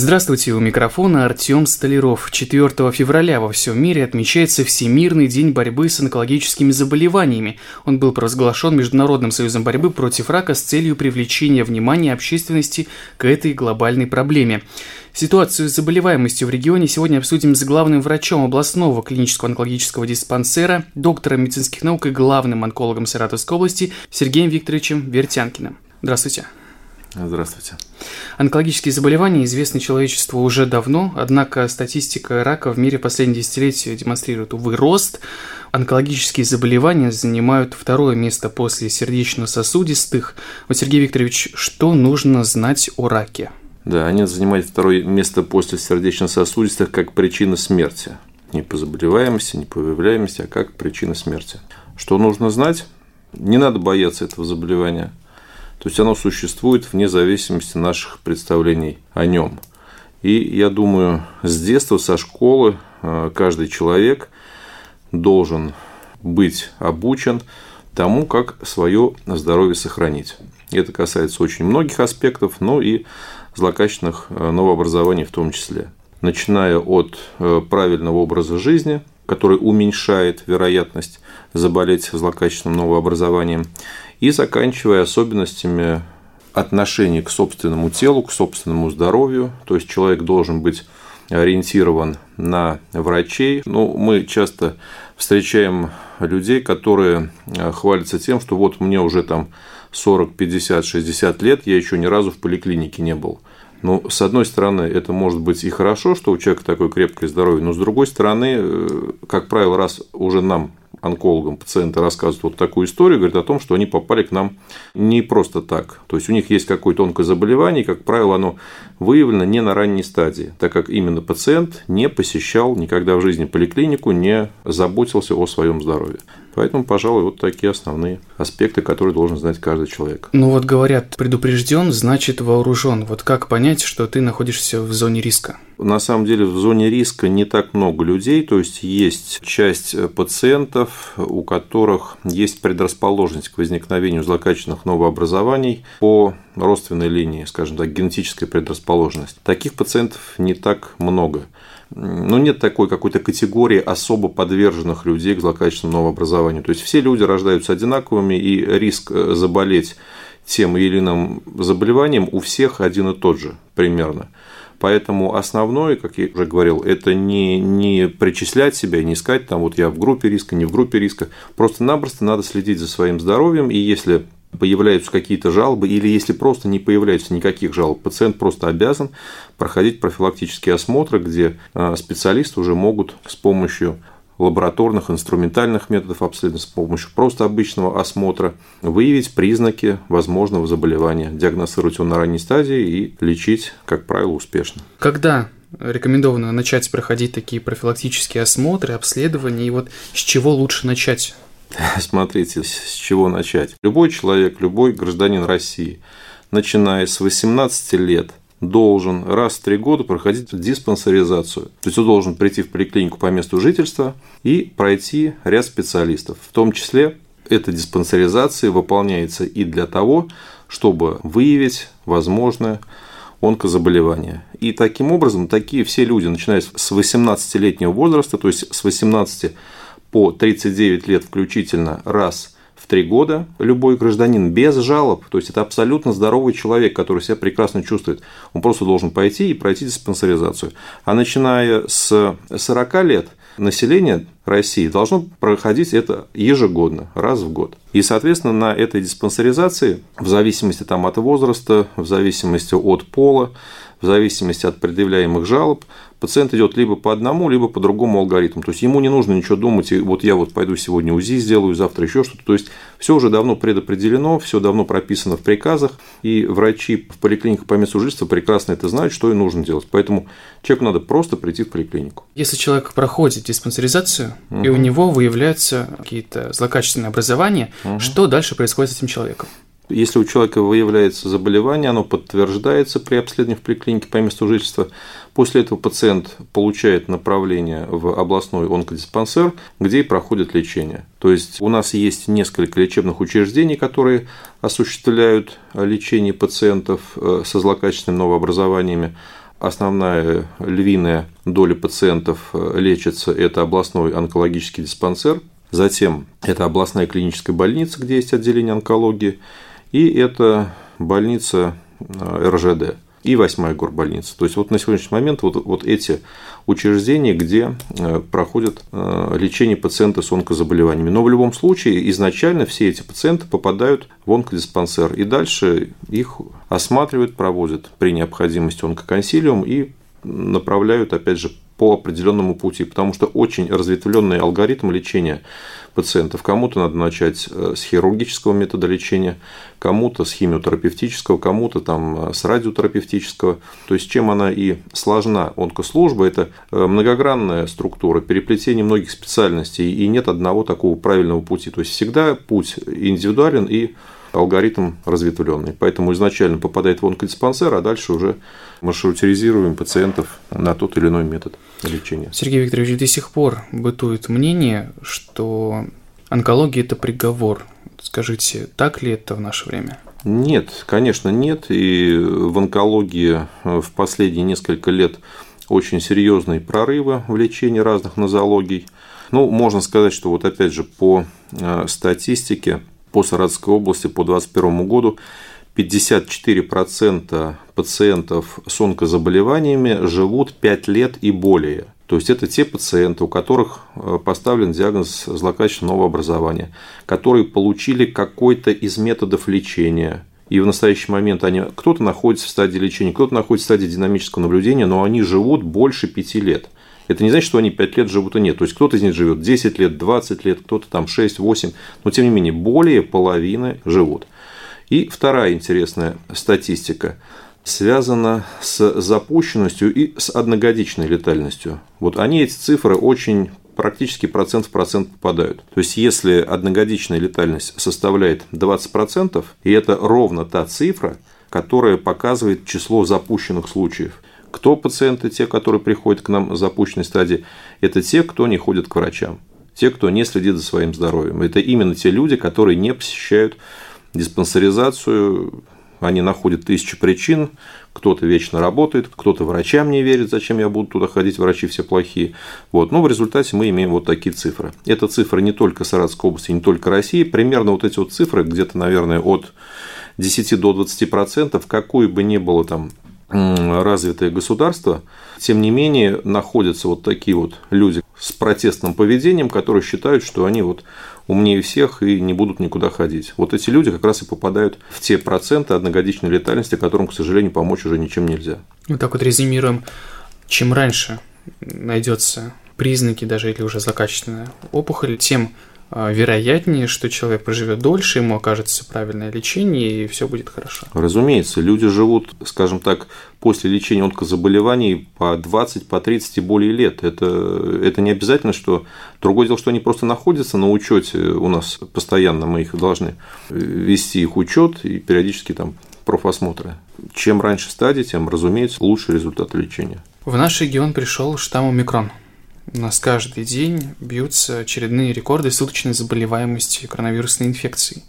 Здравствуйте, у микрофона Артем Столяров. 4 февраля во всем мире отмечается Всемирный день борьбы с онкологическими заболеваниями. Он был провозглашен Международным союзом борьбы против рака с целью привлечения внимания общественности к этой глобальной проблеме. Ситуацию с заболеваемостью в регионе сегодня обсудим с главным врачом областного клинического онкологического диспансера, доктором медицинских наук и главным онкологом Саратовской области Сергеем Викторовичем Вертянкиным. Здравствуйте. Здравствуйте. Онкологические заболевания известны человечеству уже давно, однако статистика рака в мире последние десятилетия демонстрирует, увы, рост. Онкологические заболевания занимают второе место после сердечно-сосудистых. Вот, Сергей Викторович, что нужно знать о раке? Да, они занимают второе место после сердечно-сосудистых как причина смерти. Не по заболеваемости, не по выявляемости, а как причина смерти. Что нужно знать? Не надо бояться этого заболевания – то есть оно существует вне зависимости наших представлений о нем. И я думаю, с детства, со школы э, каждый человек должен быть обучен тому, как свое здоровье сохранить. Это касается очень многих аспектов, но и злокачественных э, новообразований в том числе. Начиная от э, правильного образа жизни, который уменьшает вероятность заболеть злокачественным новообразованием, и заканчивая особенностями отношений к собственному телу, к собственному здоровью. То есть человек должен быть ориентирован на врачей. Ну, мы часто встречаем людей, которые э, хвалятся тем, что вот мне уже там 40, 50, 60 лет, я еще ни разу в поликлинике не был. Ну, с одной стороны, это может быть и хорошо, что у человека такое крепкое здоровье, но с другой стороны, э, как правило, раз уже нам онкологам пациенты рассказывают вот такую историю, говорят о том, что они попали к нам не просто так. То есть у них есть какое-то тонкое заболевание, и, как правило, оно выявлено не на ранней стадии, так как именно пациент не посещал никогда в жизни поликлинику, не заботился о своем здоровье. Поэтому, пожалуй, вот такие основные аспекты, которые должен знать каждый человек. Ну вот говорят, предупрежден, значит вооружен. Вот как понять, что ты находишься в зоне риска? На самом деле в зоне риска не так много людей, то есть есть часть пациентов, у которых есть предрасположенность к возникновению злокачественных новообразований по родственной линии, скажем так, генетическая предрасположенность. Таких пациентов не так много. Но нет такой какой-то категории особо подверженных людей к злокачественному новообразованию. То есть все люди рождаются одинаковыми, и риск э, заболеть тем или иным заболеванием у всех один и тот же примерно. Поэтому основное, как я уже говорил, это не, не причислять себя, не искать, там, вот я в группе риска, не в группе риска. Просто-напросто надо следить за своим здоровьем, и если появляются какие-то жалобы, или если просто не появляется никаких жалоб, пациент просто обязан проходить профилактические осмотры, где а, специалисты уже могут с помощью лабораторных, инструментальных методов обследования, с помощью просто обычного осмотра выявить признаки возможного заболевания, диагностировать его на ранней стадии и лечить, как правило, успешно. Когда рекомендовано начать проходить такие профилактические осмотры, обследования, и вот с чего лучше начать? Смотрите, с чего начать. Любой человек, любой гражданин России, начиная с 18 лет, должен раз в три года проходить диспансеризацию. То есть он должен прийти в поликлинику по месту жительства и пройти ряд специалистов. В том числе эта диспансеризация выполняется и для того, чтобы выявить возможное онкозаболевание. И таким образом, такие все люди, начиная с 18-летнего возраста, то есть с 18 по 39 лет включительно раз в три года любой гражданин без жалоб, то есть это абсолютно здоровый человек, который себя прекрасно чувствует, он просто должен пойти и пройти диспансеризацию. А начиная с 40 лет население России должно проходить это ежегодно, раз в год. И, соответственно, на этой диспансеризации, в зависимости там, от возраста, в зависимости от пола, в зависимости от предъявляемых жалоб, пациент идет либо по одному, либо по другому алгоритму. То есть ему не нужно ничего думать, и вот я вот пойду сегодня УЗИ сделаю, завтра еще что-то. То есть все уже давно предопределено, все давно прописано в приказах, и врачи в поликлиниках по месту жительства прекрасно это знают, что и нужно делать. Поэтому человеку надо просто прийти в поликлинику. Если человек проходит диспансеризацию, угу. и у него выявляются какие-то злокачественные образования, угу. что дальше происходит с этим человеком? Если у человека выявляется заболевание, оно подтверждается при обследовании в поликлинике по месту жительства. После этого пациент получает направление в областной онкодиспансер, где и проходит лечение. То есть у нас есть несколько лечебных учреждений, которые осуществляют лечение пациентов э, со злокачественными новообразованиями. Основная львиная доля пациентов э, лечится – это областной онкологический диспансер, затем это областная клиническая больница, где есть отделение онкологии, и это больница э, РЖД и восьмая горбольница. То есть вот на сегодняшний момент вот, вот эти учреждения, где э, проходят э, лечение пациента с онкозаболеваниями. Но в любом случае изначально все эти пациенты попадают в онкодиспансер, и дальше их осматривают, проводят при необходимости онкоконсилиум и направляют, опять же, по определенному пути, потому что очень разветвленный алгоритм лечения пациентов. Кому-то надо начать э, с хирургического метода лечения, кому-то с химиотерапевтического, кому-то там э, с радиотерапевтического. То есть, чем она и сложна онкослужба, это э, многогранная структура, переплетение многих специальностей, и нет одного такого правильного пути. То есть, всегда путь индивидуален и алгоритм разветвленный. Поэтому изначально попадает в онкодиспансер, а дальше уже маршрутизируем пациентов на тот или иной метод лечения. Сергей Викторович, до сих пор бытует мнение, что онкология – это приговор. Скажите, так ли это в наше время? Нет, конечно, нет. И в онкологии в последние несколько лет очень серьезные прорывы в лечении разных нозологий. Ну, можно сказать, что вот опять же по э, статистике по Саратовской области по 2021 году 54% пациентов с онкозаболеваниями живут 5 лет и более. То есть это те пациенты, у которых э, поставлен диагноз злокачественного образования, которые получили какой-то из методов лечения. И в настоящий момент они, кто-то находится в стадии лечения, кто-то находится в стадии динамического наблюдения, но они живут больше 5 лет. Это не значит, что они 5 лет живут и нет. То есть кто-то из них живет 10 лет, 20 лет, кто-то там 6, 8, но тем не менее более половины живут. И вторая интересная статистика связана с запущенностью и с одногодичной летальностью. Вот они, эти цифры, очень практически процент в процент попадают. То есть, если одногодичная летальность составляет 20%, и это ровно та цифра, которая показывает число запущенных случаев. Кто пациенты, те, которые приходят к нам в запущенной стадии, это те, кто не ходит к врачам, те, кто не следит за своим здоровьем. Это именно те люди, которые не посещают диспансеризацию, они находят тысячи причин, кто-то вечно работает, кто-то врачам не верит, зачем я буду туда ходить, врачи все плохие. Вот. Но в результате мы имеем вот такие цифры. Это цифры не только Саратовской области, не только России. Примерно вот эти вот цифры, где-то, наверное, от 10 до 20 процентов, какой бы ни было там развитое государство, тем не менее находятся вот такие вот люди с протестным поведением, которые считают, что они вот умнее всех и не будут никуда ходить. Вот эти люди как раз и попадают в те проценты одногодичной летальности, которым, к сожалению, помочь уже ничем нельзя. Вот так вот резюмируем. Чем раньше найдется признаки, даже или уже злокачественная опухоль, тем вероятнее, что человек проживет дольше, ему окажется правильное лечение, и все будет хорошо. Разумеется, люди живут, скажем так, после лечения онкозаболеваний по 20, по 30 и более лет. Это, это не обязательно, что... Другое дело, что они просто находятся на учете у нас постоянно, мы их должны вести их учет и периодически там профосмотры. Чем раньше стадии, тем, разумеется, лучше результаты лечения. В наш регион пришел штамм омикрон. У нас каждый день бьются очередные рекорды суточной заболеваемости коронавирусной инфекцией.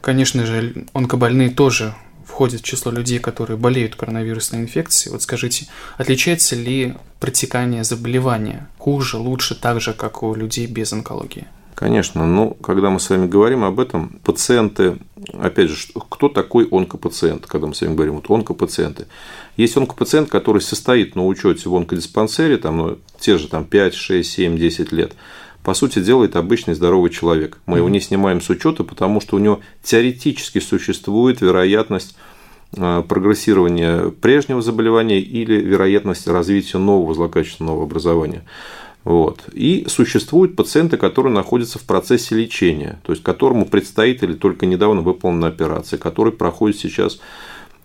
Конечно же, онкобольные тоже входят в число людей, которые болеют коронавирусной инфекцией. Вот скажите, отличается ли протекание заболевания хуже, лучше, так же, как у людей без онкологии? Конечно, но когда мы с вами говорим об этом, пациенты, опять же, кто такой онкопациент, когда мы с вами говорим, вот онкопациенты. Есть онкопациент, который состоит на учете в онкодиспансере, там, ну, те же там, 5, 6, 7, 10 лет, по сути, делает обычный здоровый человек. Мы его не снимаем с учета, потому что у него теоретически существует вероятность э, прогрессирования прежнего заболевания или вероятность развития нового злокачественного образования. Вот. И существуют пациенты, которые находятся в процессе лечения, то есть которому предстоит или только недавно выполнена операция, который проходит сейчас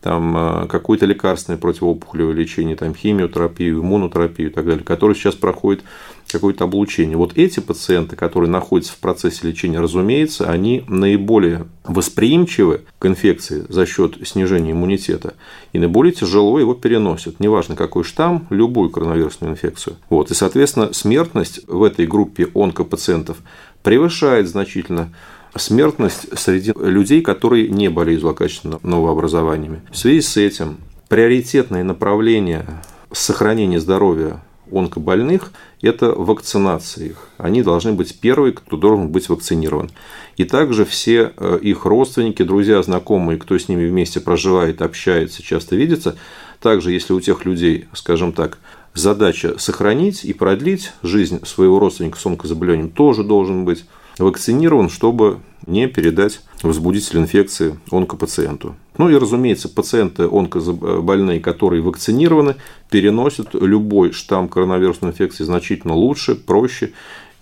там, э, какое-то лекарственное противоопухолевое лечение, там, химиотерапию, иммунотерапию и так далее, который сейчас проходит какое-то облучение. Вот эти пациенты, которые находятся в процессе лечения, разумеется, они наиболее восприимчивы к инфекции за счет снижения иммунитета и наиболее тяжело его переносят. Неважно, какой штамм, любую коронавирусную инфекцию. Вот. И, соответственно, смертность в этой группе онкопациентов превышает значительно смертность среди людей, которые не болеют злокачественными новообразованиями. В связи с этим приоритетное направление сохранения здоровья онкобольных – это вакцинация их. Они должны быть первые, кто должен быть вакцинирован. И также все э, их родственники, друзья, знакомые, кто с ними вместе проживает, общается, часто видится, также если у тех людей, скажем так, задача сохранить и продлить жизнь своего родственника с онкозаболеванием, тоже должен быть вакцинирован, чтобы не передать возбудитель инфекции онкопациенту. Ну и, разумеется, пациенты онкобольные, которые вакцинированы, переносят любой штамм коронавирусной инфекции значительно лучше, проще,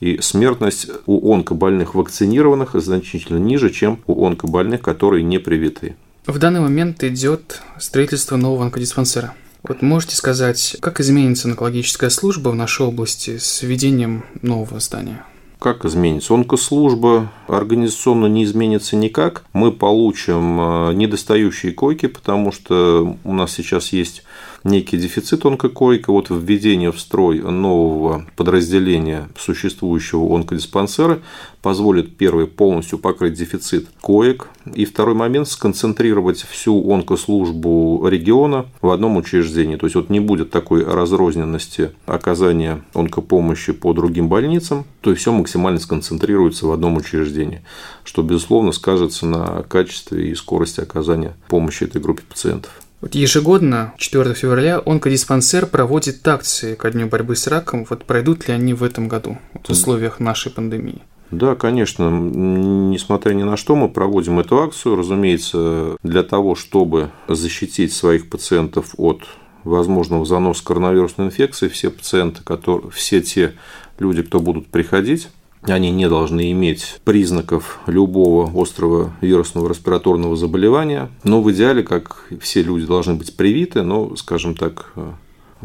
и смертность у онкобольных вакцинированных значительно ниже, чем у онкобольных, которые не привиты. В данный момент идет строительство нового онкодиспансера. Вот можете сказать, как изменится онкологическая служба в нашей области с введением нового здания? Как изменится? Онкослужба организационно не изменится никак. Мы получим э, недостающие койки, потому что у нас сейчас есть некий дефицит онкокойка, вот введение в строй нового подразделения существующего онкодиспансера позволит, первый, полностью покрыть дефицит коек, и второй момент – сконцентрировать всю онкослужбу региона в одном учреждении. То есть, вот не будет такой разрозненности оказания онкопомощи по другим больницам, то есть, все максимально сконцентрируется в одном учреждении, что, безусловно, скажется на качестве и скорости оказания помощи этой группе пациентов. Вот ежегодно, 4 февраля, онкодиспансер проводит акции ко дню борьбы с раком. Вот пройдут ли они в этом году в условиях нашей пандемии? Да, конечно, несмотря ни на что, мы проводим эту акцию, разумеется, для того, чтобы защитить своих пациентов от возможного заноса коронавирусной инфекции, все пациенты, которые, все те люди, кто будут приходить, они не должны иметь признаков любого острого вирусного респираторного заболевания. Но в идеале, как все люди должны быть привиты, но, скажем так,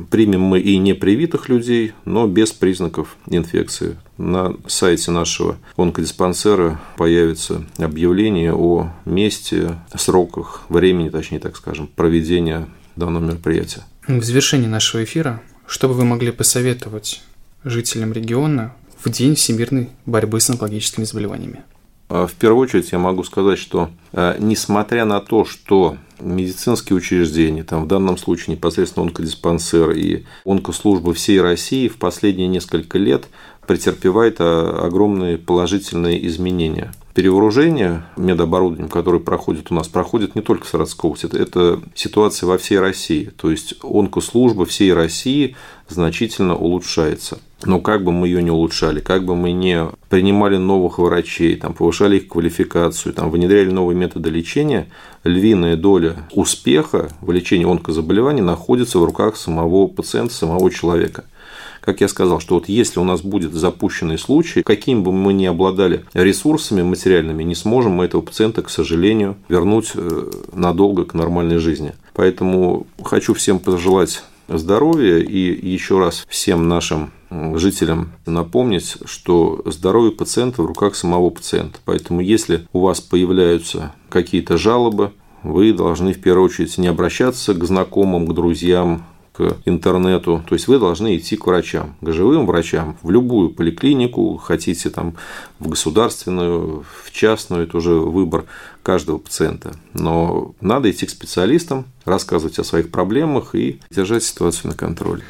примем мы и непривитых людей, но без признаков инфекции. На сайте нашего онкодиспансера появится объявление о месте, сроках, времени, точнее так скажем, проведения данного мероприятия. В завершении нашего эфира, что бы вы могли посоветовать жителям региона в День всемирной борьбы с онкологическими заболеваниями? А, в первую очередь я могу сказать, что а, несмотря на то, что медицинские учреждения, там в данном случае непосредственно онкодиспансер и онкослужбы всей России в последние несколько лет претерпевает а, огромные положительные изменения. Перевооружение медоборудованием, которое проходит у нас, проходит не только в Саратовской области, это, это ситуация во всей России. То есть онкослужба всей России значительно улучшается. Но как бы мы ее не улучшали, как бы мы не принимали новых врачей, там, повышали их квалификацию, там, внедряли новые методы лечения, львиная доля успеха в лечении онкозаболеваний находится в руках самого пациента, самого человека как я сказал, что вот если у нас будет запущенный случай, каким бы мы ни обладали ресурсами материальными, не сможем мы этого пациента, к сожалению, вернуть э, надолго к нормальной жизни. Поэтому хочу всем пожелать здоровья и еще раз всем нашим жителям напомнить, что здоровье пациента в руках самого пациента. Поэтому если у вас появляются какие-то жалобы, вы должны в первую очередь не обращаться к знакомым, к друзьям, к интернету. То есть вы должны идти к врачам, к живым врачам, в любую поликлинику, хотите там в государственную, в частную, это уже выбор каждого пациента. Но надо идти к специалистам, рассказывать о своих проблемах и держать ситуацию на контроле.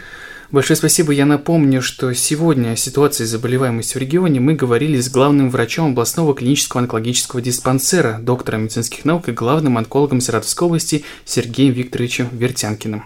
Большое спасибо. Я напомню, что сегодня о ситуации заболеваемости в регионе мы говорили с главным врачом областного клинического онкологического диспансера, доктором медицинских наук и главным онкологом Саратовской области Сергеем Викторовичем Вертянкиным.